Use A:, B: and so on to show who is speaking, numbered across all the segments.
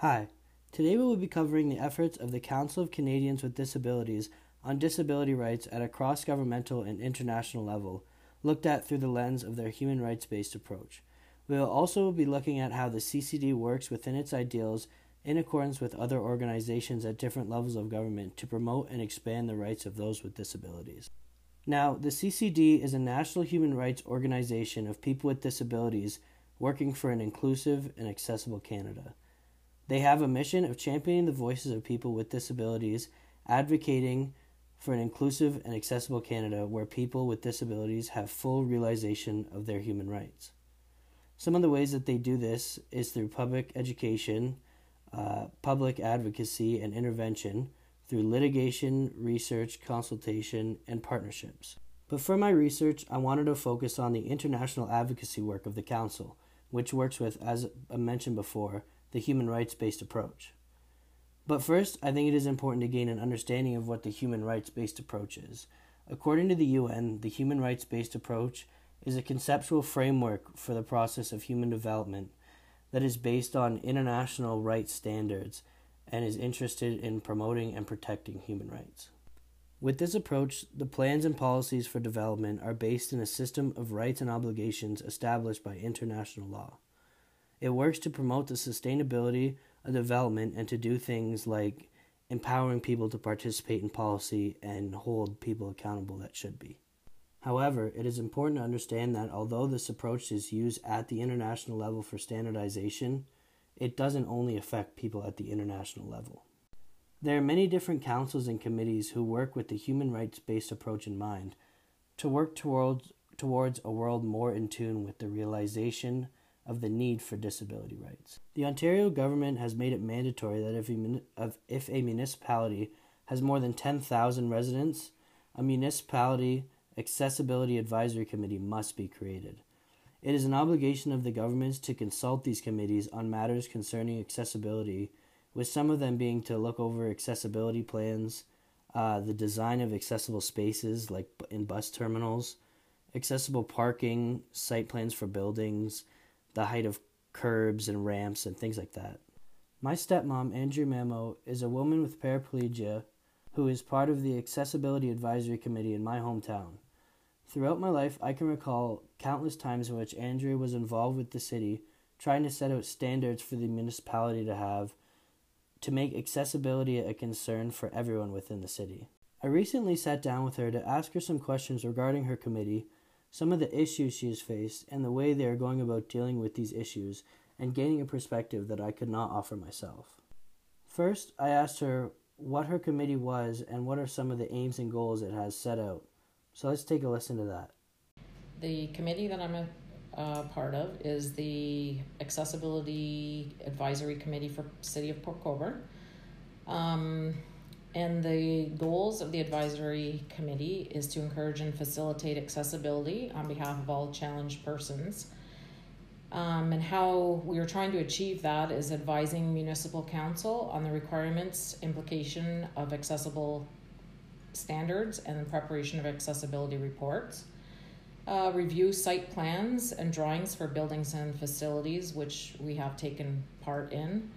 A: Hi, today we will be covering the efforts of the Council of Canadians with Disabilities on disability rights at a cross governmental and international level, looked at through the lens of their human rights based approach. We will also be looking at how the CCD works within its ideals in accordance with other organizations at different levels of government to promote and expand the rights of those with disabilities. Now, the CCD is a national human rights organization of people with disabilities working for an inclusive and accessible Canada. They have a mission of championing the voices of people with disabilities, advocating for an inclusive and accessible Canada where people with disabilities have full realization of their human rights. Some of the ways that they do this is through public education, uh, public advocacy, and intervention, through litigation, research, consultation, and partnerships. But for my research, I wanted to focus on the international advocacy work of the Council, which works with, as I mentioned before, the human rights based approach. But first, I think it is important to gain an understanding of what the human rights based approach is. According to the UN, the human rights based approach is a conceptual framework for the process of human development that is based on international rights standards and is interested in promoting and protecting human rights. With this approach, the plans and policies for development are based in a system of rights and obligations established by international law. It works to promote the sustainability of development and to do things like empowering people to participate in policy and hold people accountable that should be. However, it is important to understand that although this approach is used at the international level for standardization, it doesn't only affect people at the international level. There are many different councils and committees who work with the human rights based approach in mind to work towards, towards a world more in tune with the realization of the need for disability rights. The Ontario government has made it mandatory that if a, if a municipality has more than 10,000 residents, a municipality accessibility advisory committee must be created. It is an obligation of the governments to consult these committees on matters concerning accessibility, with some of them being to look over accessibility plans, uh, the design of accessible spaces like in bus terminals, accessible parking, site plans for buildings, the height of curbs and ramps, and things like that. My stepmom, Andrea Mamo, is a woman with paraplegia who is part of the Accessibility Advisory Committee in my hometown. Throughout my life, I can recall countless times in which Andrea was involved with the city, trying to set out standards for the municipality to have to make accessibility a concern for everyone within the city. I recently sat down with her to ask her some questions regarding her committee, some of the issues she has faced, and the way they are going about dealing with these issues, and gaining a perspective that I could not offer myself. First, I asked her what her committee was and what are some of the aims and goals it has set out. So let's take a listen to that.
B: The committee that I'm a part of is the Accessibility Advisory Committee for City of Port Colborne. Um, and the goals of the advisory committee is to encourage and facilitate accessibility on behalf of all challenged persons. Um, and how we are trying to achieve that is advising municipal council on the requirements, implication of accessible standards and preparation of accessibility reports. Uh, review site plans and drawings for buildings and facilities, which we have taken part in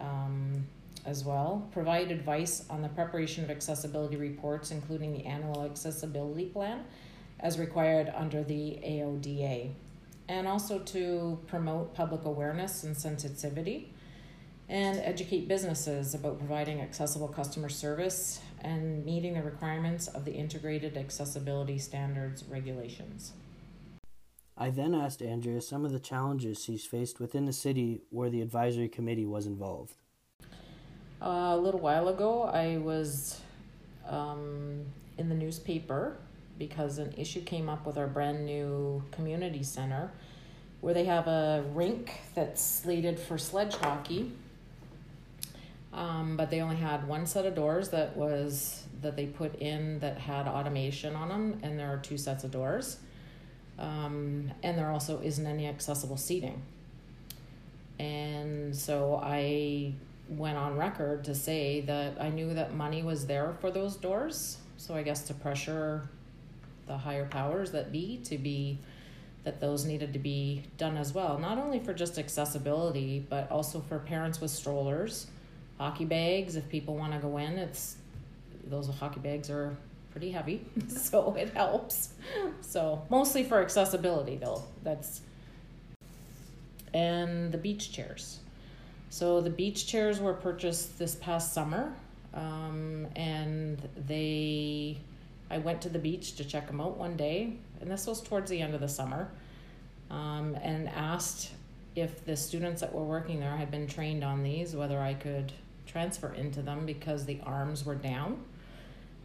B: um, as well. Provide advice on the preparation of accessibility reports, including the annual accessibility plan as required under the AODA. And also to promote public awareness and sensitivity and educate businesses about providing accessible customer service and meeting the requirements of the integrated accessibility standards regulations.
A: I then asked Andrea some of the challenges she's faced within the city where the advisory committee was involved.
B: A little while ago, I was um, in the newspaper because an issue came up with our brand new community center where they have a rink that's slated for sledge hockey um, but they only had one set of doors that was that they put in that had automation on them, and there are two sets of doors. Um, and there also isn't any accessible seating. And so I went on record to say that I knew that money was there for those doors. So I guess to pressure the higher powers that be to be that those needed to be done as well, not only for just accessibility, but also for parents with strollers, hockey bags. If people want to go in, it's those hockey bags are pretty heavy, so it helps. So mostly for accessibility though. That's and the beach chairs. So the beach chairs were purchased this past summer, um, and they. I went to the beach to check them out one day, and this was towards the end of the summer, um, and asked if the students that were working there had been trained on these, whether I could transfer into them because the arms were down,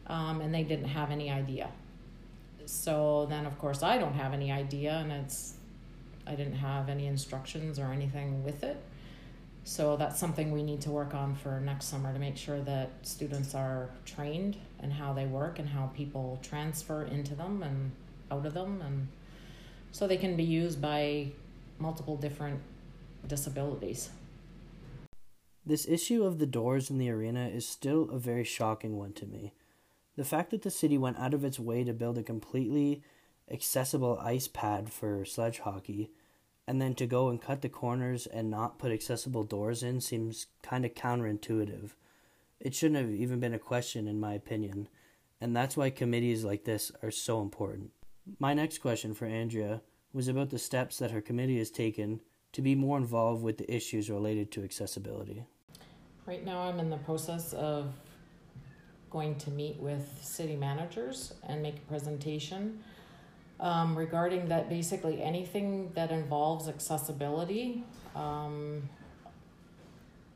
B: um, and they didn't have any idea. So then, of course, I don't have any idea, and it's I didn't have any instructions or anything with it. So that's something we need to work on for next summer to make sure that students are trained and how they work and how people transfer into them and out of them and so they can be used by multiple different disabilities.
A: This issue of the doors in the arena is still a very shocking one to me. The fact that the city went out of its way to build a completely accessible ice pad for sledge hockey and then to go and cut the corners and not put accessible doors in seems kind of counterintuitive. It shouldn't have even been a question, in my opinion, and that's why committees like this are so important. My next question for Andrea was about the steps that her committee has taken to be more involved with the issues related to accessibility.
B: Right now, I'm in the process of going to meet with city managers and make a presentation um, regarding that basically anything that involves accessibility, um,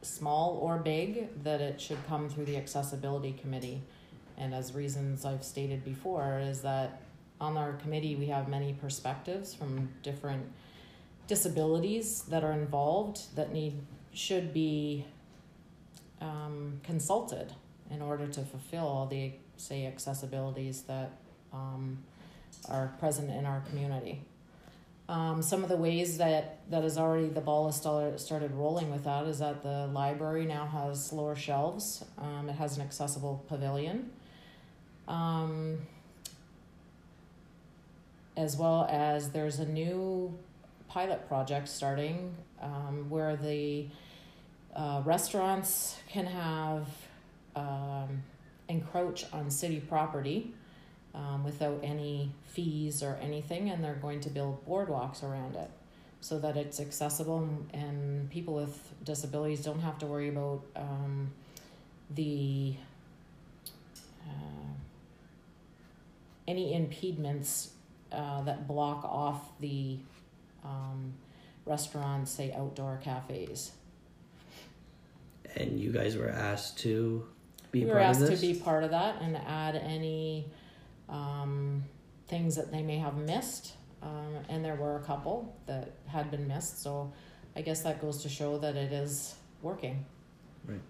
B: small or big, that it should come through the accessibility committee. And as reasons I've stated before, is that on our committee we have many perspectives from different disabilities that are involved that need should be um, consulted in order to fulfill all the say accessibilities that um, are present in our community. Um, some of the ways that that is already the ball has started rolling with that is that the library now has lower shelves. Um, it has an accessible pavilion, um, as well as there's a new pilot project starting um, where the uh, restaurants can have um, encroach on city property um, without any fees or anything, and they're going to build boardwalks around it so that it's accessible and people with disabilities don't have to worry about um, the uh, any impediments uh, that block off the um, restaurants, say outdoor cafes.
A: And you guys were asked to be
B: we
A: part
B: were asked to be part of that and add any um, things that they may have missed. Um, and there were a couple that had been missed. So I guess that goes to show that it is working. Right.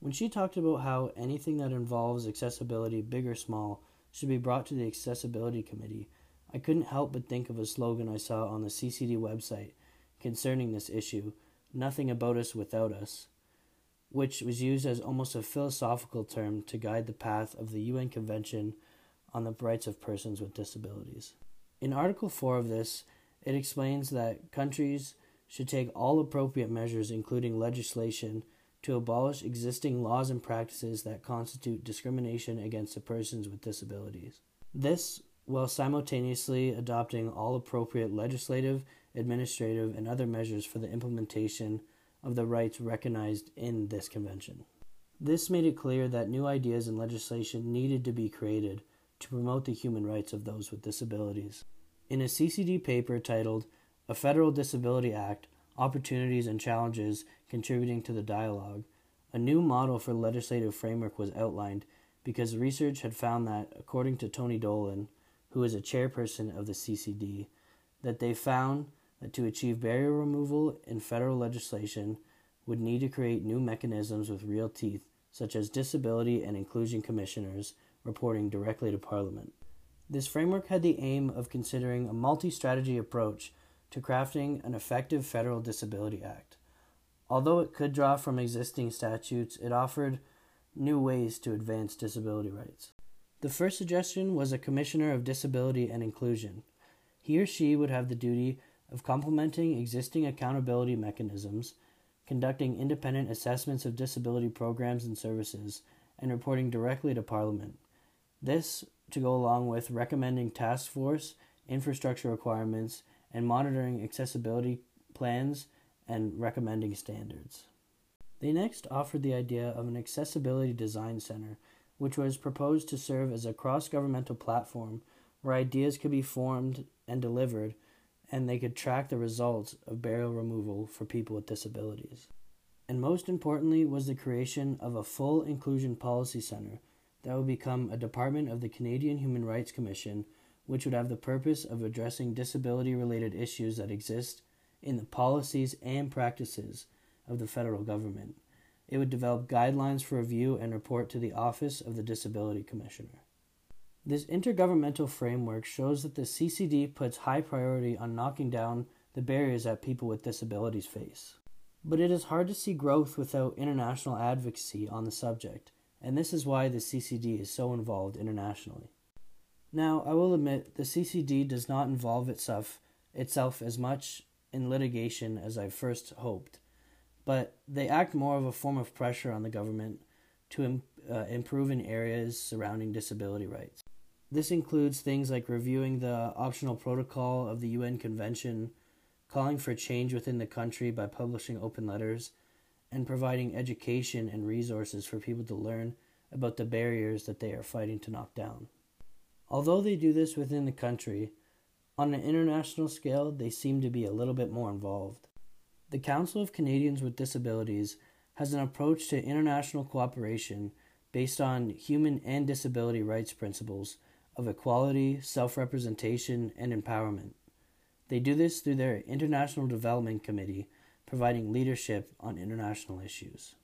A: When she talked about how anything that involves accessibility, big or small, should be brought to the Accessibility Committee, I couldn't help but think of a slogan I saw on the CCD website concerning this issue Nothing about us without us, which was used as almost a philosophical term to guide the path of the UN Convention on the Rights of Persons with Disabilities. In Article 4 of this, it explains that countries should take all appropriate measures, including legislation, to abolish existing laws and practices that constitute discrimination against the persons with disabilities. This, while simultaneously adopting all appropriate legislative, administrative, and other measures for the implementation of the rights recognized in this convention. This made it clear that new ideas and legislation needed to be created to promote the human rights of those with disabilities. In a CCD paper titled A Federal Disability Act Opportunities and Challenges Contributing to the Dialogue, a new model for legislative framework was outlined because research had found that, according to Tony Dolan, who is a chairperson of the CCD, that they found that to achieve barrier removal in federal legislation would need to create new mechanisms with real teeth, such as disability and inclusion commissioners reporting directly to Parliament. This framework had the aim of considering a multi strategy approach to crafting an effective federal disability act. Although it could draw from existing statutes, it offered new ways to advance disability rights. The first suggestion was a Commissioner of Disability and Inclusion. He or she would have the duty of complementing existing accountability mechanisms, conducting independent assessments of disability programs and services, and reporting directly to Parliament. This to go along with recommending task force, infrastructure requirements, and monitoring accessibility plans and recommending standards. They next offered the idea of an accessibility design center, which was proposed to serve as a cross governmental platform where ideas could be formed and delivered, and they could track the results of barrier removal for people with disabilities. And most importantly, was the creation of a full inclusion policy center that would become a department of the Canadian Human Rights Commission, which would have the purpose of addressing disability related issues that exist in the policies and practices of the federal government. It would develop guidelines for review and report to the Office of the Disability Commissioner. This intergovernmental framework shows that the CCD puts high priority on knocking down the barriers that people with disabilities face. But it is hard to see growth without international advocacy on the subject, and this is why the CCD is so involved internationally. Now, I will admit the CCD does not involve itself itself as much in litigation as I first hoped, but they act more of a form of pressure on the government to uh, improve in areas surrounding disability rights. This includes things like reviewing the optional protocol of the UN Convention, calling for change within the country by publishing open letters, and providing education and resources for people to learn about the barriers that they are fighting to knock down. Although they do this within the country, on an international scale, they seem to be a little bit more involved. The Council of Canadians with Disabilities has an approach to international cooperation based on human and disability rights principles of equality, self representation, and empowerment. They do this through their International Development Committee, providing leadership on international issues.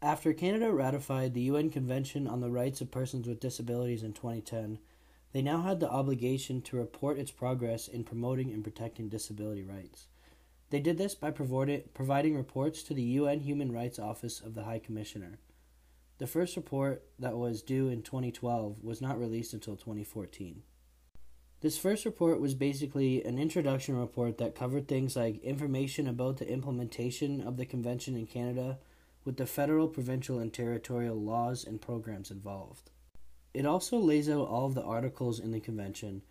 A: After Canada ratified the UN Convention on the Rights of Persons with Disabilities in 2010, they now had the obligation to report its progress in promoting and protecting disability rights. They did this by providing reports to the UN Human Rights Office of the High Commissioner. The first report that was due in 2012 was not released until 2014. This first report was basically an introduction report that covered things like information about the implementation of the convention in Canada with the federal, provincial, and territorial laws and programs involved. It also lays out all of the articles in the convention,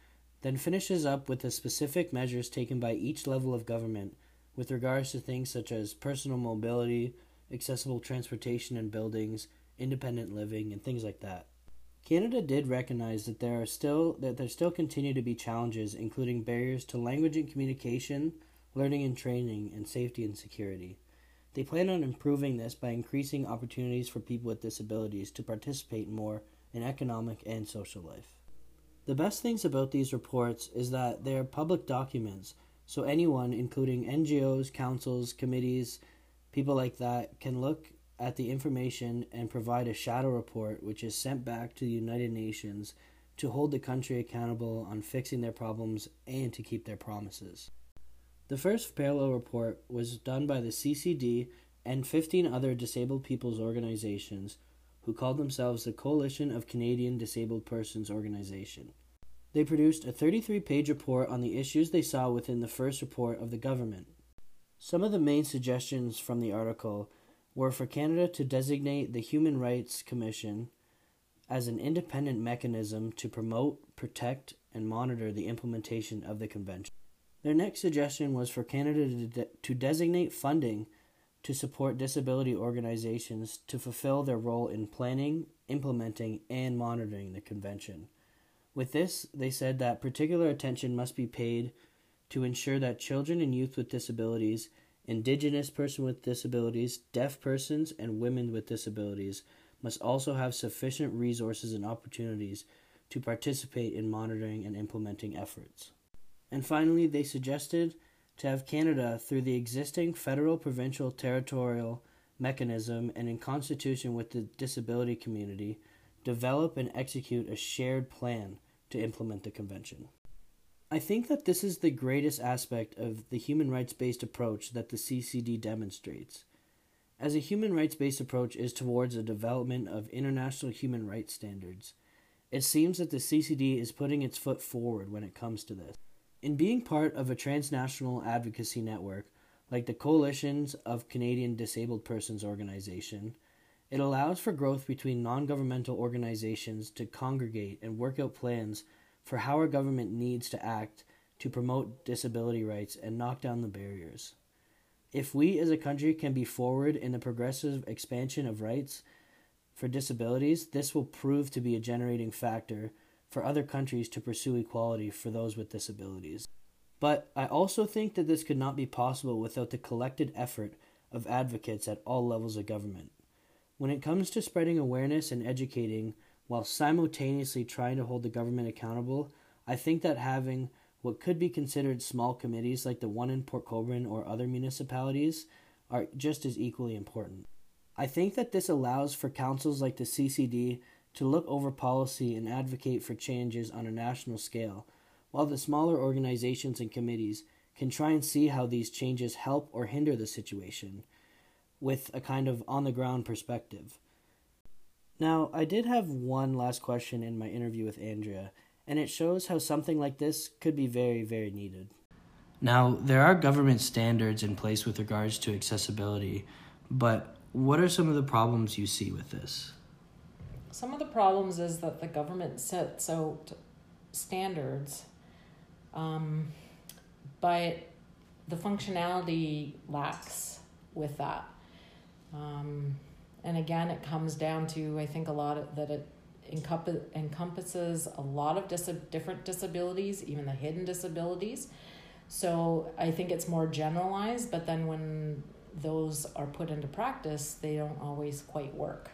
A: then finishes up with the specific measures taken by each level of government with regards to things such as personal mobility, accessible transportation and buildings, independent living, and things like that. Canada did recognize that there are still that there still continue to be challenges, including barriers to language and communication, learning and training, and safety and security. They plan on improving this by increasing opportunities for people with disabilities to participate more in economic and social life. The best things about these reports is that they are public documents so anyone, including NGOs, councils, committees, people like that, can look at the information and provide a shadow report which is sent back to the United Nations to hold the country accountable on fixing their problems and to keep their promises. The first parallel report was done by the CCD and 15 other disabled people's organizations who called themselves the Coalition of Canadian Disabled Persons Organization. They produced a 33 page report on the issues they saw within the first report of the government. Some of the main suggestions from the article were for Canada to designate the Human Rights Commission as an independent mechanism to promote, protect, and monitor the implementation of the convention. Their next suggestion was for Canada to, de- to designate funding to support disability organizations to fulfill their role in planning, implementing, and monitoring the convention. With this, they said that particular attention must be paid to ensure that children and youth with disabilities, indigenous persons with disabilities, deaf persons, and women with disabilities must also have sufficient resources and opportunities to participate in monitoring and implementing efforts. And finally, they suggested to have Canada, through the existing federal, provincial, territorial mechanism and in constitution with the disability community, develop and execute a shared plan to implement the convention. I think that this is the greatest aspect of the human rights based approach that the CCD demonstrates. As a human rights based approach is towards the development of international human rights standards, it seems that the CCD is putting its foot forward when it comes to this. In being part of a transnational advocacy network, like the Coalitions of Canadian Disabled Persons organization, it allows for growth between non governmental organizations to congregate and work out plans for how our government needs to act to promote disability rights and knock down the barriers. If we as a country can be forward in the progressive expansion of rights for disabilities, this will prove to be a generating factor for other countries to pursue equality for those with disabilities. But I also think that this could not be possible without the collected effort of advocates at all levels of government. When it comes to spreading awareness and educating while simultaneously trying to hold the government accountable, I think that having what could be considered small committees like the one in Port Colborne or other municipalities are just as equally important. I think that this allows for councils like the CCD to look over policy and advocate for changes on a national scale, while the smaller organizations and committees can try and see how these changes help or hinder the situation with a kind of on the ground perspective. Now, I did have one last question in my interview with Andrea, and it shows how something like this could be very, very needed. Now, there are government standards in place with regards to accessibility, but what are some of the problems you see with this?
B: Some of the problems is that the government sets out standards, um, but the functionality lacks with that. Um, and again, it comes down to I think a lot of, that it encompass, encompasses a lot of dis- different disabilities, even the hidden disabilities. So I think it's more generalized, but then when those are put into practice, they don't always quite work.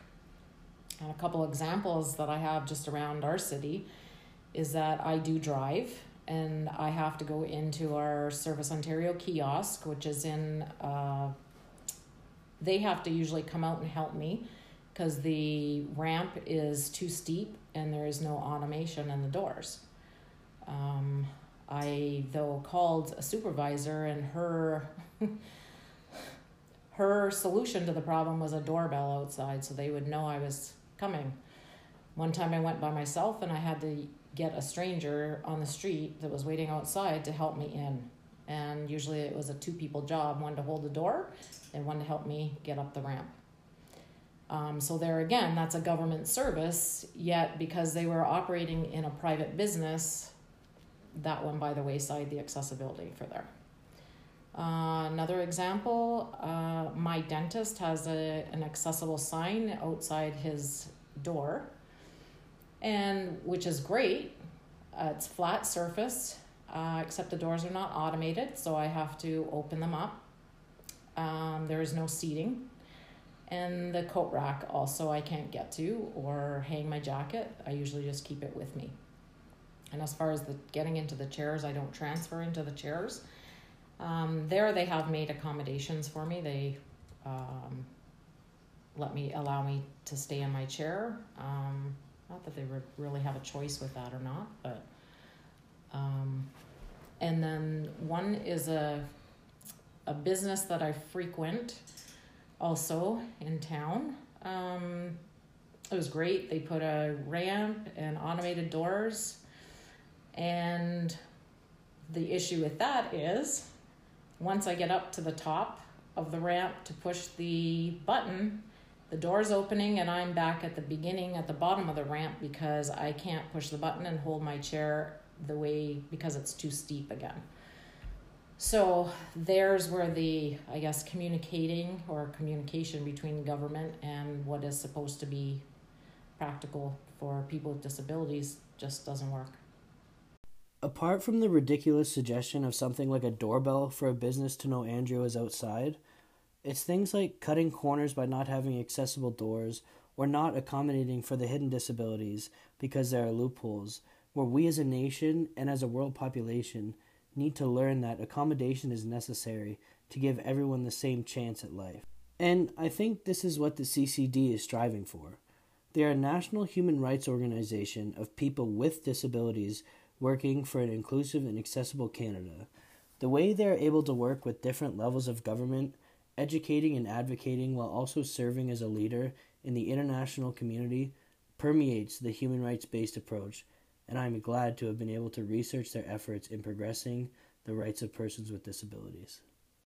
B: And a couple examples that I have just around our city is that I do drive and I have to go into our Service Ontario kiosk, which is in uh, they have to usually come out and help me because the ramp is too steep and there is no automation in the doors. Um, I though called a supervisor and her her solution to the problem was a doorbell outside so they would know I was coming. One time I went by myself and I had to get a stranger on the street that was waiting outside to help me in. And usually it was a two people job, one to hold the door and one to help me get up the ramp. Um, so there again, that's a government service, yet because they were operating in a private business, that went by the wayside, the accessibility for there. Uh, another example, uh, my dentist has a, an accessible sign outside his door, and which is great. Uh, it's flat surface, uh, except the doors are not automated, so I have to open them up um, there is no seating. And the coat rack also I can't get to or hang my jacket. I usually just keep it with me. And as far as the getting into the chairs, I don't transfer into the chairs. Um, there they have made accommodations for me. They um, let me allow me to stay in my chair. Um, not that they re- really have a choice with that or not, but um, and then one is a a business that I frequent also in town. Um, it was great. They put a ramp and automated doors. And the issue with that is once I get up to the top of the ramp to push the button, the door's opening and I'm back at the beginning at the bottom of the ramp because I can't push the button and hold my chair the way because it's too steep again. So there's where the, I guess, communicating or communication between government and what is supposed to be practical for people with disabilities just doesn't work.
A: Apart from the ridiculous suggestion of something like a doorbell for a business to know Andrea is outside, it's things like cutting corners by not having accessible doors or not accommodating for the hidden disabilities because there are loopholes, where we as a nation and as a world population need to learn that accommodation is necessary to give everyone the same chance at life. And I think this is what the CCD is striving for. They are a national human rights organization of people with disabilities working for an inclusive and accessible Canada. The way they are able to work with different levels of government, educating and advocating while also serving as a leader in the international community permeates the human rights based approach and I am glad to have been able to research their efforts in progressing the rights of persons with disabilities.